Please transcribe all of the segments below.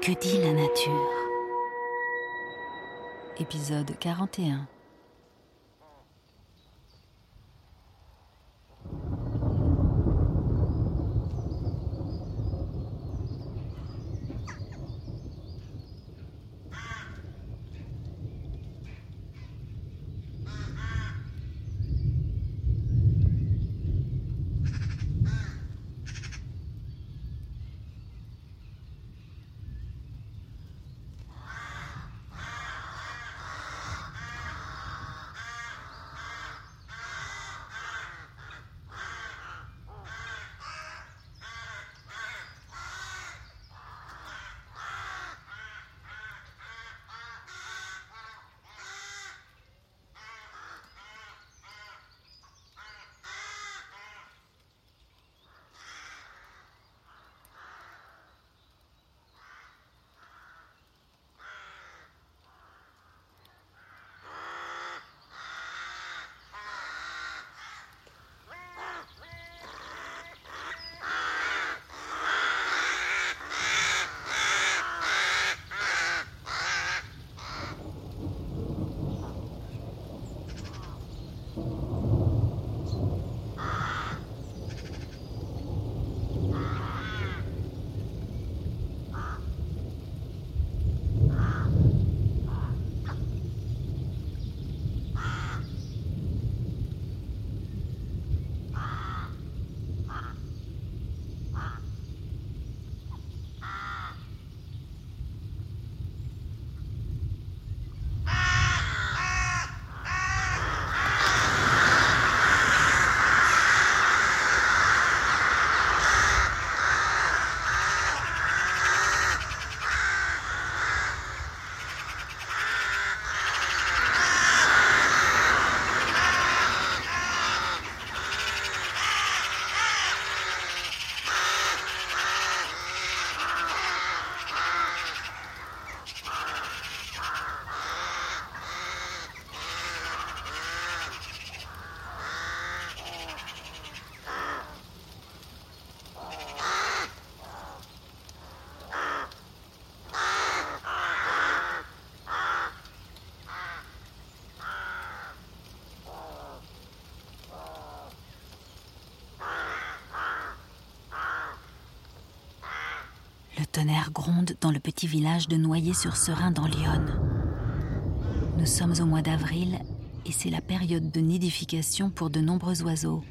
que dit la nature. Épisode 41 Le tonnerre gronde dans le petit village de Noyer-sur-Serein dans l'Yonne. Nous sommes au mois d'avril et c'est la période de nidification pour de nombreux oiseaux.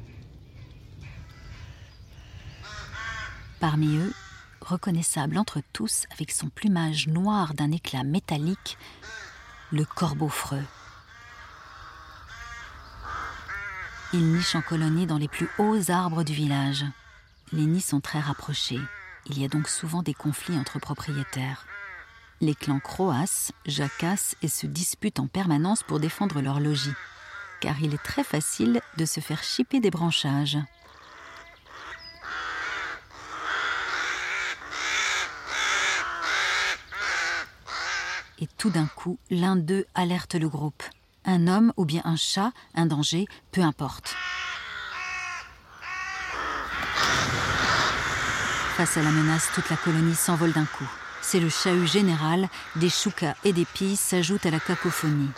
Parmi eux, reconnaissable entre tous avec son plumage noir d'un éclat métallique, le corbeau freux. Il niche en colonie dans les plus hauts arbres du village. Les nids sont très rapprochés. Il y a donc souvent des conflits entre propriétaires. Les clans croassent, jacassent et se disputent en permanence pour défendre leur logis, car il est très facile de se faire chipper des branchages. Et tout d'un coup, l'un d'eux alerte le groupe. Un homme ou bien un chat, un danger, peu importe. Face à la menace, toute la colonie s'envole d'un coup. C'est le chahut général, des choucas et des pilles s'ajoutent à la cacophonie.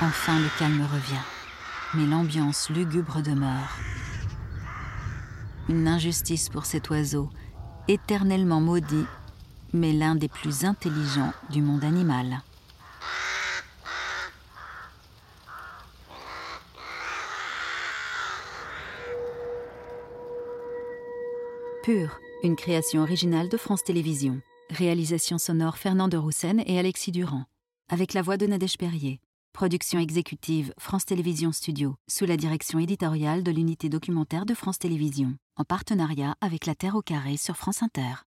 Enfin, le calme revient, mais l'ambiance lugubre demeure. Une injustice pour cet oiseau, éternellement maudit, mais l'un des plus intelligents du monde animal. Une création originale de France Télévisions. Réalisation sonore Fernand de Roussen et Alexis Durand. Avec la voix de Nadège Perrier. Production exécutive France Télévisions Studio, sous la direction éditoriale de l'unité documentaire de France Télévisions, en partenariat avec La Terre au Carré sur France Inter.